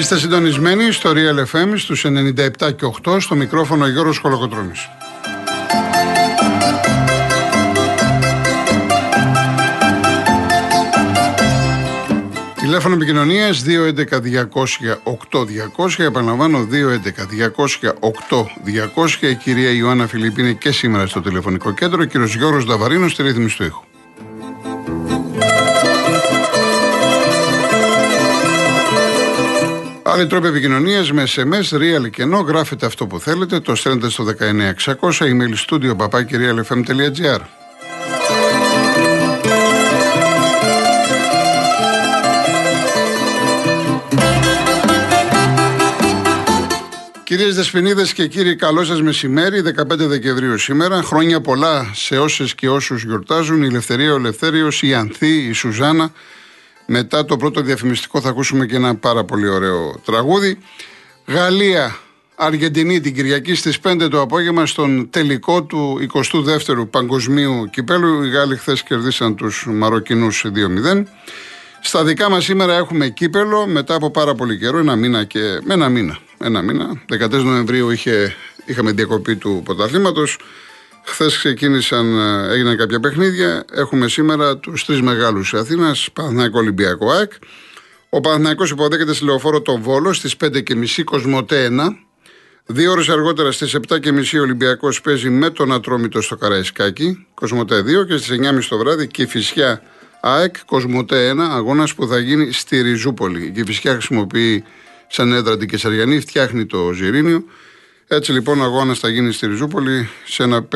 Είστε συντονισμένοι στο Real FM στους 97 και 8 στο μικρόφωνο Γιώργος Χολοκοτρώνης. Τηλέφωνο επικοινωνίας 211-200-8200. Επαναλαμβάνω 211-200-8200. Η κυρία Ιωάννα Φιλίππ είναι και σήμερα στο τηλεφωνικό κέντρο. Ο κύριος Γιώργος Νταβαρίνος στη ρύθμιση του ήχου. Άλλοι τρόποι επικοινωνίας με SMS, real και ενώ γράφετε αυτό που θέλετε, το στέλνετε στο 19600 email studio papakirialfm.gr. Κυρίες Δεσποινίδες και κύριοι, καλό σας μεσημέρι, 15 Δεκεμβρίου σήμερα. Χρόνια πολλά σε όσες και όσους γιορτάζουν. Η Ελευθερία, ο Ελευθέριος, η Ανθή, η Σουζάνα. Μετά το πρώτο διαφημιστικό θα ακούσουμε και ένα πάρα πολύ ωραίο τραγούδι. Γαλλία, Αργεντινή την Κυριακή στις 5 το απόγευμα στον τελικό του 22ου Παγκοσμίου Κυπέλου. Οι Γάλλοι χθες κερδίσαν τους Μαροκινούς 2-0. Στα δικά μας σήμερα έχουμε κύπελο μετά από πάρα πολύ καιρό, ένα μήνα και με ένα μήνα ένα μήνα. 13 Νοεμβρίου είχε, είχαμε διακοπή του πρωταθλήματος. Χθες ξεκίνησαν, ε, έγιναν κάποια παιχνίδια. Έχουμε σήμερα τους τρεις μεγάλους τη Αθήνας, Παναθηναϊκό Ολυμπιακό ΑΕΚ. Ο Παναθηναϊκός υποδέχεται στη λεωφόρο τον Βόλο στις 5.30 Κοσμοτέ 1. Δύο ώρες αργότερα στις 7.30 ο Ολυμπιακός παίζει με τον Ατρόμητο στο Καραϊσκάκι, Κοσμοτέ 2 και στις 9.30 το βράδυ και η Φυσιά ΑΕΚ, Κοσμοτέ 1, αγώνας που θα γίνει στη Ριζούπολη. Η Φυσιά χρησιμοποιεί σαν έδρα την Κεσαριανή, φτιάχνει το Ζηρίνιο. Έτσι λοιπόν ο αγώνας θα γίνει στη Ριζούπολη σε ένα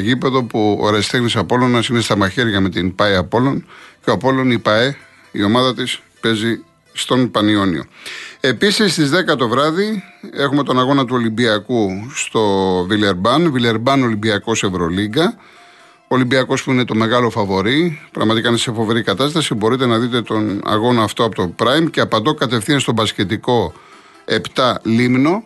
γήπεδο που ο Αριστέχνης Απόλωνα είναι στα μαχαίρια με την ΠΑΕ Απόλων και ο Απόλων η ΠΑΕ, η ομάδα της, παίζει στον Πανιόνιο. Επίσης στις 10 το βράδυ έχουμε τον αγώνα του Ολυμπιακού στο Βιλερμπάν, Βιλερμπάν Ολυμπιακός Ευρωλίγκα. Ο Ολυμπιακός που είναι το μεγάλο φαβορή, πραγματικά είναι σε φοβερή κατάσταση. Μπορείτε να δείτε τον αγώνα αυτό από το Prime και απαντώ κατευθείαν στον μπασκετικό 7 Λίμνο.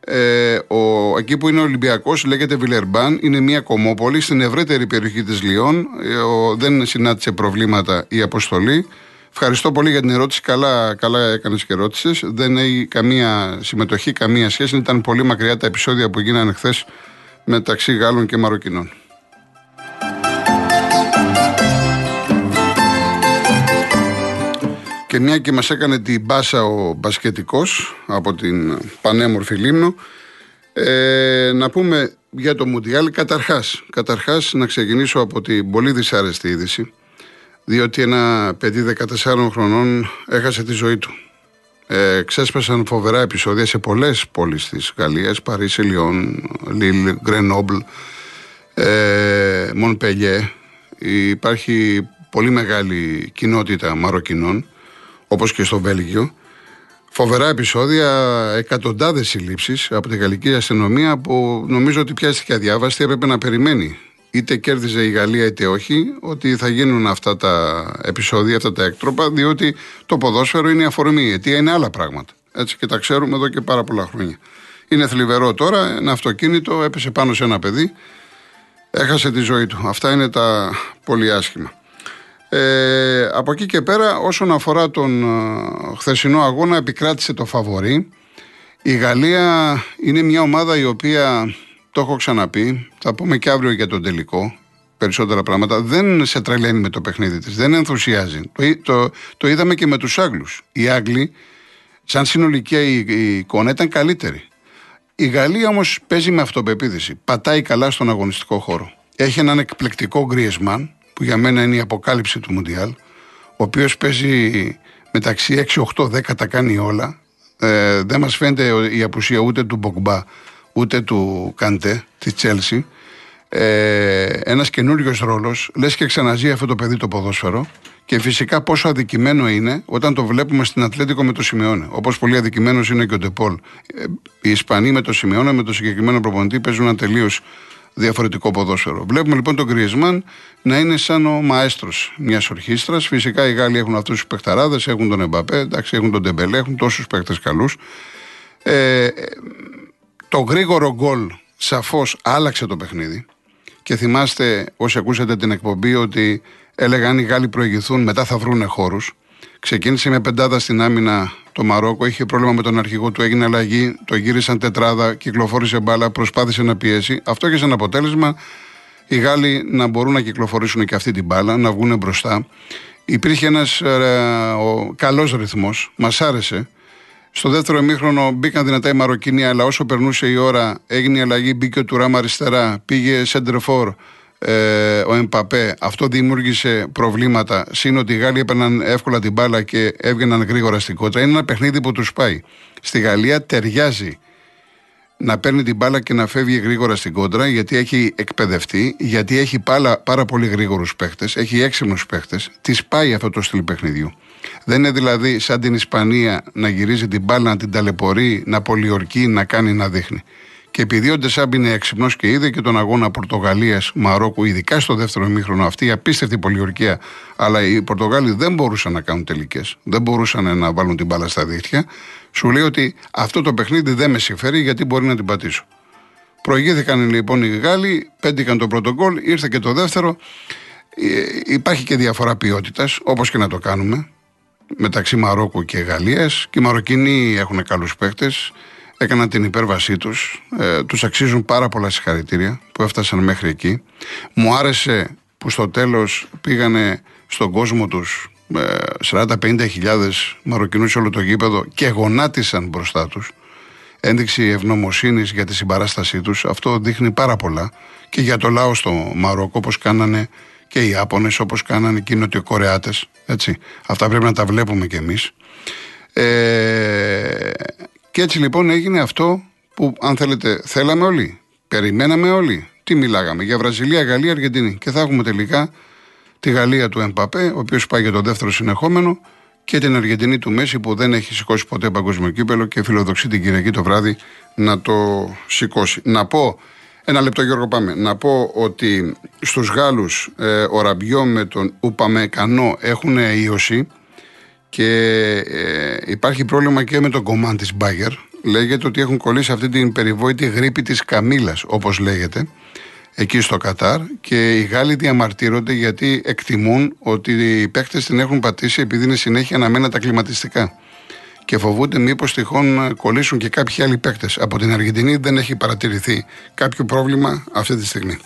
Ε, ο, εκεί που είναι ο Ολυμπιακός λέγεται Βιλερμπάν, είναι μια κομμόπολη στην ευρύτερη περιοχή της Λιών. Ε, δεν συνάντησε προβλήματα η αποστολή. Ευχαριστώ πολύ για την ερώτηση. Καλά, καλά έκανες και ερώτησε. Δεν έχει καμία συμμετοχή, καμία σχέση. Ήταν πολύ μακριά τα επεισόδια που γίνανε χθες μεταξύ Γάλλων και Μαροκινών. Και μια και μας έκανε την μπάσα ο μπασκετικός από την πανέμορφη Λίμνο, ε, να πούμε για το Μουντιάλ καταρχάς. Καταρχάς να ξεκινήσω από την πολύ δυσάρεστη είδηση, διότι ένα παιδί 14 χρονών έχασε τη ζωή του. Ε, ξέσπασαν φοβερά επεισόδια σε πολλές πόλεις της Γαλλίας, Παρίσι, Λιόν, Λίλ, Γκρενόμπλ, ε, Μονπελιέ. Υπάρχει πολύ μεγάλη κοινότητα Μαροκινών όπως και στο Βέλγιο. Φοβερά επεισόδια, εκατοντάδες συλλήψεις από την γαλλική αστυνομία που νομίζω ότι πιάστηκε αδιάβαστη, έπρεπε να περιμένει. Είτε κέρδιζε η Γαλλία είτε όχι, ότι θα γίνουν αυτά τα επεισόδια, αυτά τα έκτροπα, διότι το ποδόσφαιρο είναι η αφορμή. Η αιτία είναι άλλα πράγματα. Έτσι και τα ξέρουμε εδώ και πάρα πολλά χρόνια. Είναι θλιβερό τώρα, ένα αυτοκίνητο έπεσε πάνω σε ένα παιδί, έχασε τη ζωή του. Αυτά είναι τα πολύ άσχημα. Ε, από εκεί και πέρα, όσον αφορά τον ε, χθεσινό αγώνα, επικράτησε το φαβορή. Η Γαλλία είναι μια ομάδα η οποία, το έχω ξαναπεί, θα πούμε και αύριο για τον τελικό, περισσότερα πράγματα, δεν σε τρελαίνει με το παιχνίδι της, δεν ενθουσιάζει. Το, το, το είδαμε και με τους Άγγλους. Οι Άγγλοι, σαν συνολική η, η εικόνα, ήταν καλύτερη. Η Γαλλία όμως παίζει με αυτοπεποίθηση. Πατάει καλά στον αγωνιστικό χώρο. Έχει έναν εκπληκτικό Γκριεσμάν, που για μένα είναι η αποκάλυψη του Μουντιάλ, ο οποίος παίζει μεταξύ 6, 8, 10 τα κάνει όλα. Ε, δεν μας φαίνεται η απουσία ούτε του Μποκμπά ούτε του Καντέ, της Τσέλσι. Ε, ένας καινούριος ρόλος, λες και ξαναζεί αυτό το παιδί το ποδόσφαιρο και φυσικά πόσο αδικημένο είναι όταν το βλέπουμε στην Ατλέτικο με το Σιμεώνε. Όπως πολύ αδικημένος είναι και ο Ντεπόλ. Ε, οι Ισπανοί με το Σιμεώνε, με το συγκεκριμένο προπονητή, παίζουν ένα τελείως διαφορετικό ποδόσφαιρο. Βλέπουμε λοιπόν τον Γκριεσμάν να είναι σαν ο μαέστρος μιας ορχήστρας. Φυσικά οι Γάλλοι έχουν αυτούς τους παιχταράδες, έχουν τον Εμπαπέ, εντάξει, έχουν τον Ντεμπελέ, έχουν τόσους παίχτες καλούς. Ε, το γρήγορο γκολ σαφώς άλλαξε το παιχνίδι. Και θυμάστε, όσοι ακούσατε την εκπομπή, ότι έλεγαν οι Γάλλοι προηγηθούν, μετά θα βρουν χώρους. Ξεκίνησε με πεντάδα στην άμυνα το Μαρόκο. Είχε πρόβλημα με τον αρχηγό του, έγινε αλλαγή, το γύρισαν τετράδα, κυκλοφόρησε μπάλα, προσπάθησε να πιέσει. Αυτό είχε σαν αποτέλεσμα οι Γάλλοι να μπορούν να κυκλοφορήσουν και αυτή την μπάλα, να βγουν μπροστά. Υπήρχε ένας ε, καλός ρυθμός, μας άρεσε. Στο δεύτερο ημίχρονο μπήκαν δυνατά οι Μαροκινοί, αλλά όσο περνούσε η ώρα έγινε η αλλαγή, μπήκε ο Τουράμ αριστερά, πήγε σεντρεφόρ ε, ο Εμπαπέ. Αυτό δημιούργησε προβλήματα. Συν ότι οι Γάλλοι έπαιρναν εύκολα την μπάλα και έβγαιναν γρήγορα στην κότρα. Είναι ένα παιχνίδι που τους πάει. Στη Γαλλία ταιριάζει να παίρνει την μπάλα και να φεύγει γρήγορα στην κόντρα, γιατί έχει εκπαιδευτεί, γιατί έχει πάρα, πάρα πολύ γρήγορους παίχτες, έχει έξυπνους παίχτες. Της πάει αυτό το στυλ παιχνιδιού. Δεν είναι δηλαδή σαν την Ισπανία να γυρίζει την μπάλα, να την ταλαιπωρεί, να πολιορκεί, να κάνει, να δείχνει. Και επειδή ο Ντεσάμπ είναι έξυπνος και είδε και τον αγώνα Πορτογαλία-Μαρόκου, ειδικά στο δεύτερο ημίχρονο, αυτή η απίστευτη πολιορκία, αλλά οι Πορτογάλοι δεν μπορούσαν να κάνουν τελικές, δεν μπορούσαν να βάλουν την μπάλα στα δίχτυα, σου λέει ότι αυτό το παιχνίδι δεν με συμφέρει γιατί μπορεί να την πατήσω. Προηγήθηκαν λοιπόν οι Γάλλοι, πέντηκαν το πρώτο γκολ, ήρθε και το δεύτερο. Ε, υπάρχει και διαφορά ποιότητας, όπως και να το κάνουμε, μεταξύ Μαρόκου και Γαλλίας. Και οι Μαροκινοί έχουν καλούς παίχτε έκαναν την υπέρβασή τους. Ε, τους αξίζουν πάρα πολλά συγχαρητήρια που έφτασαν μέχρι εκεί. Μου άρεσε που στο τέλος πήγανε στον κόσμο τους 40-50 χιλιάδες Μαροκινούς σε όλο το γήπεδο και γονάτισαν μπροστά τους ένδειξη ευγνωμοσύνης για τη συμπαράστασή τους. Αυτό δείχνει πάρα πολλά και για το λαό στο Μαρόκο, όπως κάνανε και οι Άπωνε, όπως κάνανε και οι Νοτιοκορεάτες. Αυτά πρέπει να τα βλέπουμε κι εμείς. Ε, και έτσι λοιπόν έγινε αυτό που, αν θέλετε, θέλαμε όλοι. Περιμέναμε όλοι. Τι μιλάγαμε, για Βραζιλία, Γαλλία, Αργεντινή. Και θα έχουμε τελικά τη Γαλλία του Εμπαπέ, ο οποίος πάει για το δεύτερο συνεχόμενο, και την Αργεντινή του Μέση που δεν έχει σηκώσει ποτέ παγκόσμιο κύπελο και φιλοδοξεί την Κυριακή το βράδυ να το σηκώσει. Να πω, ένα λεπτό Γιώργο πάμε, να πω ότι στους Γάλλους ε, ο Ραμπιό με τον Ουπαμεκανό έχουν ίωση και ε, υπάρχει πρόβλημα και με τον κομμάτι της Μπάγκερ. Λέγεται ότι έχουν κολλήσει αυτή την περιβόητη γρήπη της Καμίλας, όπως λέγεται, εκεί στο Κατάρ και οι Γάλλοι διαμαρτύρονται γιατί εκτιμούν ότι οι παίκτες την έχουν πατήσει επειδή είναι συνέχεια αναμένα τα κλιματιστικά. Και φοβούνται μήπως τυχόν κολλήσουν και κάποιοι άλλοι παίκτες. Από την Αργεντινή δεν έχει παρατηρηθεί κάποιο πρόβλημα αυτή τη στιγμή.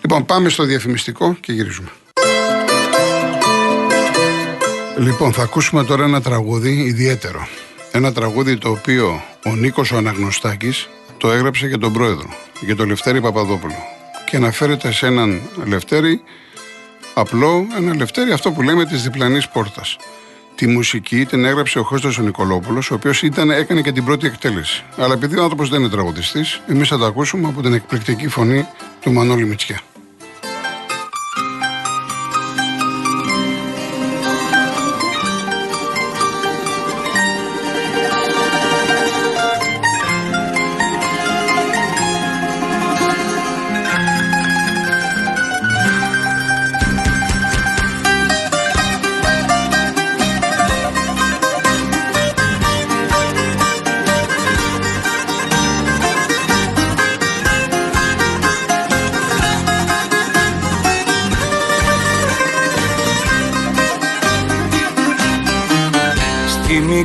Λοιπόν, πάμε στο διαφημιστικό και γυρίζουμε. Λοιπόν, θα ακούσουμε τώρα ένα τραγούδι ιδιαίτερο. Ένα τραγούδι το οποίο ο Νίκος ο Αναγνωστάκης το έγραψε για τον πρόεδρο, για τον Λευτέρη Παπαδόπουλο. Και αναφέρεται σε έναν Λευτέρη, απλό, ένα Λευτέρη αυτό που λέμε της διπλανής πόρτας. Τη μουσική την έγραψε ο Χώστος ο Νικολόπουλος, ο οποίος ήταν, έκανε και την πρώτη εκτέλεση. Αλλά επειδή ο άνθρωπος δεν είναι τραγουδιστής, εμείς θα το ακούσουμε από την εκπληκτική φωνή του Μανώλη Μητσιά.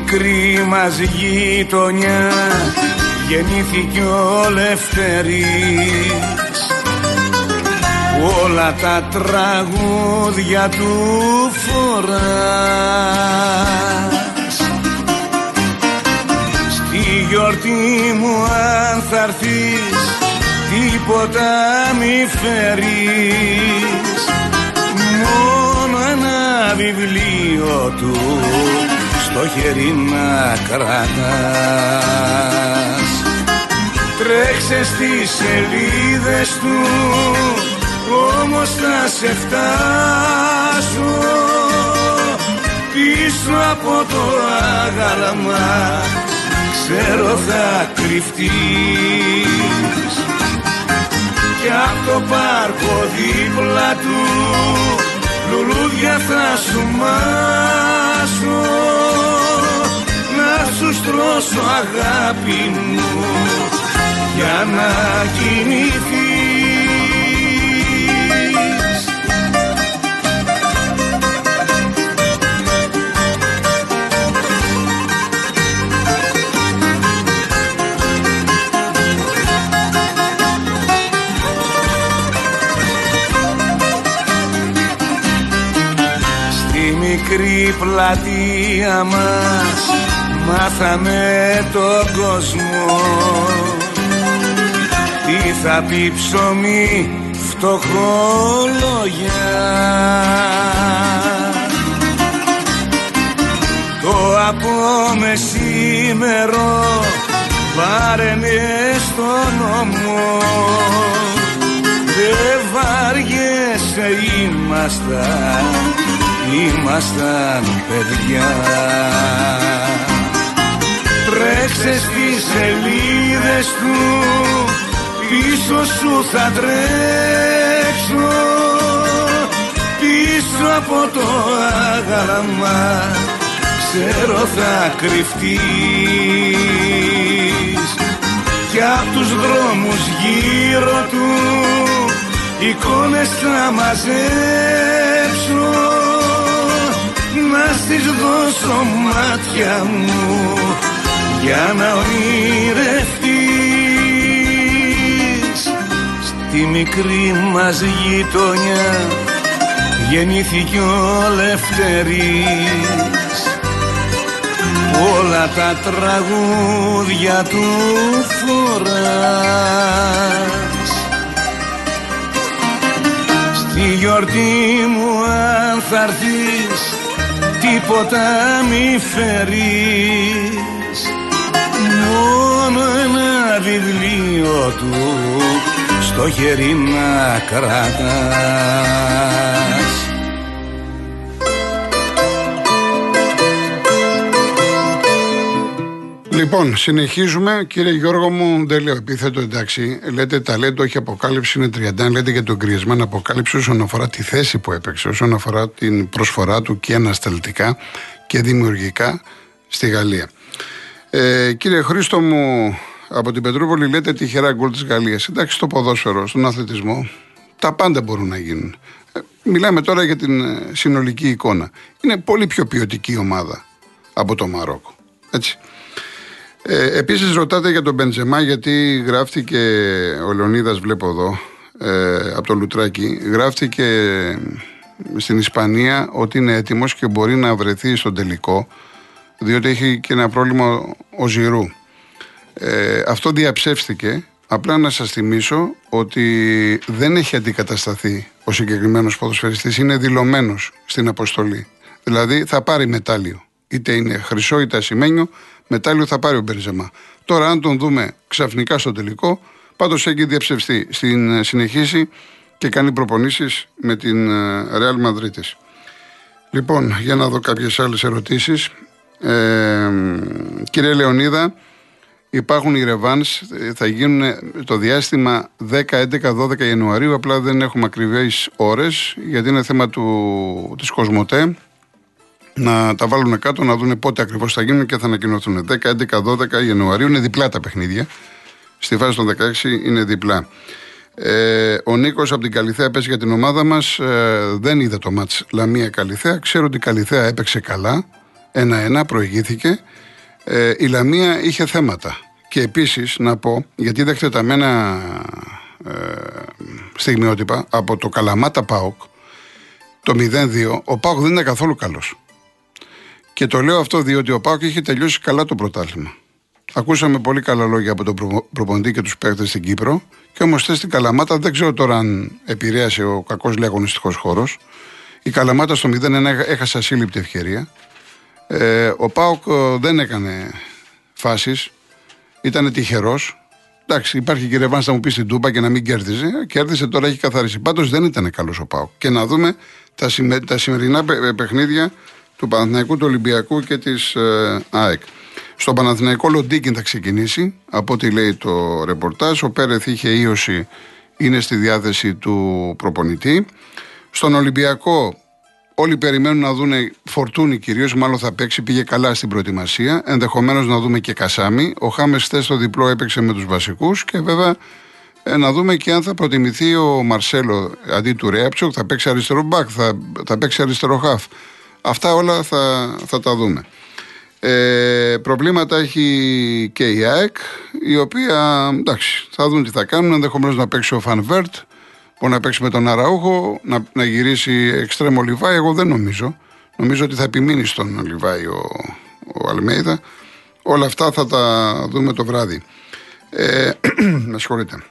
Μικρή μας γειτονιά γεννήθηκε ο Λευτέρης όλα τα τραγούδια του φοράς. Στη γιορτή μου αν θα έρθεις τίποτα μη φέρεις. Μόνο ένα βιβλίο του στο χέρι να κρατάς. Τρέξε στις σελίδες του όμως θα σε φτάσω. Πίσω από το άγαλμα ξέρω θα κρυφτείς. Και από το πάρκο δίπλα του λουλούδια θα σου μάσω. να σου στρώσω αγάπη μου για να κοιμηθείς Στη μικρή πλατεία μας μάθαμε τον κόσμο. Τι θα πει ψωμί φτωχόλογια. Το από μεσήμερο πάρε με στον νόμο. Δεν βάριεσαι ήμασταν, ήμασταν παιδιά Τρέξε στις σελίδες του, πίσω σου θα τρέξω. Πίσω από το άγαλμα, ξέρω θα κρυφτείς. Κι απ' τους δρόμους γύρω του εικόνες θα μαζέψω. Να στις δώσω μάτια μου για να ονειρευτείς στη μικρή μας γειτονιά γεννήθηκε ο Λευτερής. Όλα τα τραγούδια του φοράς. Στη γιορτή μου αν θα τίποτα μη φέρεις βιβλίο του στο χέρι να κρατάς Λοιπόν, συνεχίζουμε. Κύριε Γιώργο μου, δεν λέω επίθετο εντάξει. Λέτε ταλέντο, όχι αποκάλυψη, είναι 30. Λέτε για τον κρυασμένο αποκάλυψη όσον αφορά τη θέση που έπαιξε, όσον αφορά την προσφορά του και ανασταλτικά και δημιουργικά στη Γαλλία. Ε, κύριε Χρήστο μου, από την Πετρούπολη λέτε τυχερά γκολ της Γαλλίας. Εντάξει, στο ποδόσφαιρο, στον αθλητισμό, τα πάντα μπορούν να γίνουν. Ε, μιλάμε τώρα για την ε, συνολική εικόνα. Είναι πολύ πιο ποιοτική ομάδα από το Μαρόκο. Έτσι. Ε, Επίσης, ρωτάτε για τον Μπεντζεμά, γιατί γράφτηκε ο Λεωνίδας, βλέπω εδώ, ε, από το Λουτράκι, γράφτηκε στην Ισπανία ότι είναι έτοιμος και μπορεί να βρεθεί στον τελικό, διότι έχει και ένα πρόβλημα ο Ζηρού. Ε, αυτό διαψεύστηκε. Απλά να σας θυμίσω ότι δεν έχει αντικατασταθεί ο συγκεκριμένος ποδοσφαιριστής, είναι δηλωμένος στην αποστολή. Δηλαδή θα πάρει μετάλλιο. Είτε είναι χρυσό είτε ασημένιο, μετάλλιο θα πάρει ο Μπερζεμά. Τώρα, αν τον δούμε ξαφνικά στο τελικό, πάντως έχει διαψευστεί στην συνεχίση και κάνει προπονήσεις με την ε, Real Madrid. Λοιπόν, για να δω κάποιες άλλες ερωτήσεις. Ε, κύριε Λεωνίδα, υπάρχουν οι ρεβάνς, θα γίνουν το διάστημα 10, 11, 12 Ιανουαρίου, απλά δεν έχουμε ακριβές ώρες, γιατί είναι θέμα του, της Κοσμοτέ να τα βάλουν κάτω να δουν πότε ακριβώς θα γίνουν και θα ανακοινωθούν. 10, 11, 12 Ιανουαρίου είναι διπλά τα παιχνίδια. Στη φάση των 16 είναι διπλά. Ε, ο Νίκος από την Καλιθέα παίζει για την ομάδα μας. Ε, δεν είδε το μάτς Λαμία Καλιθέα. Ξέρω ότι η Καλιθέα έπαιξε καλά. Ένα-ένα, προηγήθηκε. Ε, η Λαμία είχε θέματα. Και επίσης να πω, γιατί τα εκτεταμένα ε, στιγμιότυπα από το Καλαμάτα Πάοκ, το 0-2, ο Πάοκ δεν είναι καθόλου καλός. Και το λέω αυτό διότι ο Πάοκ είχε τελειώσει καλά το πρωτάθλημα. Ακούσαμε πολύ καλά λόγια από τον προπονητή και τους παίκτες στην Κύπρο. Και όμως θε στην Καλαμάτα, δεν ξέρω τώρα αν επηρέασε ο κακός λέγονιστικό χώρος. Η Καλαμάτα στο 0-1 έχασε ασύλληπτη ευκαιρία. Ε, ο Πάοκ ε, δεν έκανε φάσεις. Ήταν τυχερός. Εντάξει, υπάρχει και ρευάν να μου πει στην Τούπα και να μην κέρδιζε. Κέρδισε, τώρα έχει καθαρίσει. Πάντως δεν ήταν καλός ο Πάοκ. Και να δούμε τα, τα σημερινά παιχνίδια του Παναθηναϊκού, του Ολυμπιακού και της ε, ΑΕΚ. Στο Παναθηναϊκό Λοντίκιν θα ξεκινήσει, από ό,τι λέει το ρεπορτάζ. Ο Πέρεθ είχε ίωση, είναι στη διάθεση του προπονητή. Στον Ολυμπιακό όλοι περιμένουν να δουν φορτούνη κυρίως, μάλλον θα παίξει, πήγε καλά στην προετοιμασία. Ενδεχομένως να δούμε και Κασάμι. Ο Χάμες χθες στο διπλό έπαιξε με τους βασικούς και βέβαια ε, να δούμε και αν θα προτιμηθεί ο Μαρσέλο αντί του Ρέαμπτσουκ, θα παίξει αριστερό μπακ, θα, θα παίξει αριστερό χαφ. Αυτά όλα θα, θα τα δούμε. Ε, προβλήματα έχει και η ΑΕΚ, η οποία εντάξει, θα δουν τι θα κάνουν. Ενδεχομένως να παίξει ο Φαν Βέερτ, μπορεί να παίξει με τον Αραούχο, να, να γυρίσει εξτρέμ ο Λιβάι. Εγώ δεν νομίζω. Νομίζω ότι θα επιμείνει στον Λιβάι ο, ο Αλμέιδα. Όλα αυτά θα τα δούμε το βράδυ. Ε, με συγχωρείτε.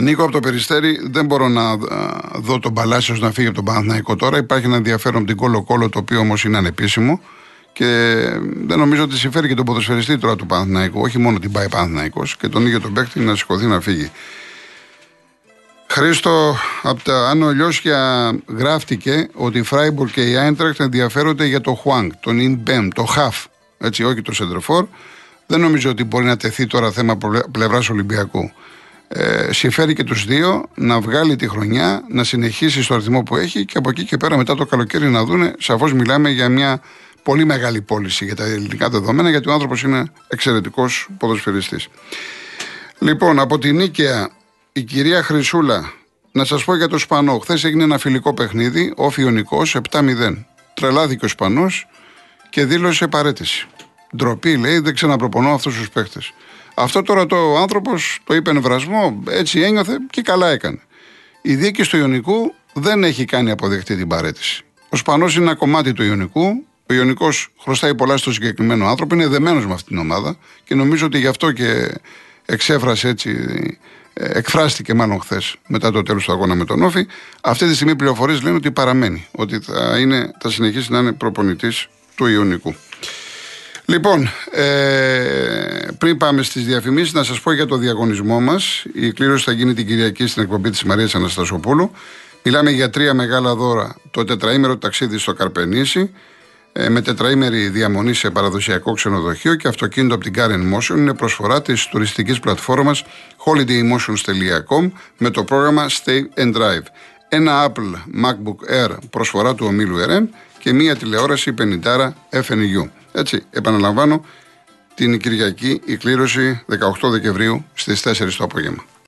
Νίκο από το Περιστέρι, δεν μπορώ να δω τον Παλάσιος να φύγει από τον Παναθηναϊκό τώρα. Υπάρχει ένα ενδιαφέρον από την Κόλο Κόλο, το οποίο όμως είναι ανεπίσημο. Και δεν νομίζω ότι συμφέρει και τον ποδοσφαιριστή τώρα του Παναθηναϊκού. Όχι μόνο την πάει Παναθηναϊκός και τον ίδιο τον παίχτη να σηκωθεί να φύγει. Χρήστο, από τα Άνω Λιώσια γράφτηκε ότι η Φράιμπουργκ και η Άιντρακτ ενδιαφέρονται για το Χουάνγκ, τον Ινμπέμ, το Χαφ, έτσι όχι το Σεντρεφόρ. Δεν νομίζω ότι μπορεί να τεθεί τώρα θέμα πλευράς Ολυμπιακού. Ε, συμφέρει και τους δύο να βγάλει τη χρονιά, να συνεχίσει στο αριθμό που έχει και από εκεί και πέρα μετά το καλοκαίρι να δούνε. Σαφώς μιλάμε για μια πολύ μεγάλη πώληση για τα ελληνικά δεδομένα, γιατί ο άνθρωπος είναι εξαιρετικός ποδοσφαιριστής. Λοιπόν, από την Νίκαια, η κυρία Χρυσούλα, να σας πω για το Σπανό. Χθες έγινε ένα φιλικό παιχνίδι, ο Φιονικό 7-0. Τρελάθηκε ο Σπανός και δήλωσε παρέτηση. Ντροπή, λέει, δεν ξαναπροπονώ αυτούς τους παίχτες. Αυτό τώρα το άνθρωπος το είπε νευρασμό, έτσι ένιωθε και καλά έκανε. Η δίκη του Ιωνικού δεν έχει κάνει αποδεκτή την παρέτηση. Ο Σπανός είναι ένα κομμάτι του Ιωνικού. Ο Ιωνικός χρωστάει πολλά στο συγκεκριμένο άνθρωπο, είναι δεμένος με αυτήν την ομάδα και νομίζω ότι γι' αυτό και εξέφρασε έτσι, ε, εκφράστηκε μάλλον χθες μετά το τέλος του αγώνα με τον Όφη. Αυτή τη στιγμή πληροφορίες λένε ότι παραμένει, ότι θα, είναι, θα συνεχίσει να είναι προπονητής του Ιωνικού. Λοιπόν, ε, πριν πάμε στις διαφημίσεις, να σας πω για το διαγωνισμό μας. Η κλήρωση θα γίνει την Κυριακή στην εκπομπή της Μαρίας Αναστασοπούλου. Μιλάμε για τρία μεγάλα δώρα. Το τετραήμερο ταξίδι στο Καρπενήσι, ε, με τετραήμερη διαμονή σε παραδοσιακό ξενοδοχείο και αυτοκίνητο από την Karen Motion. Είναι προσφορά της τουριστικής πλατφόρμας holidaymotions.com με το πρόγραμμα Stay and Drive. Ένα Apple MacBook Air προσφορά του ομίλου RM και μία τηλεόραση 50 FNU. Έτσι, επαναλαμβάνω, την Κυριακή η κλήρωση 18 Δεκεμβρίου στις 4 το απόγευμα.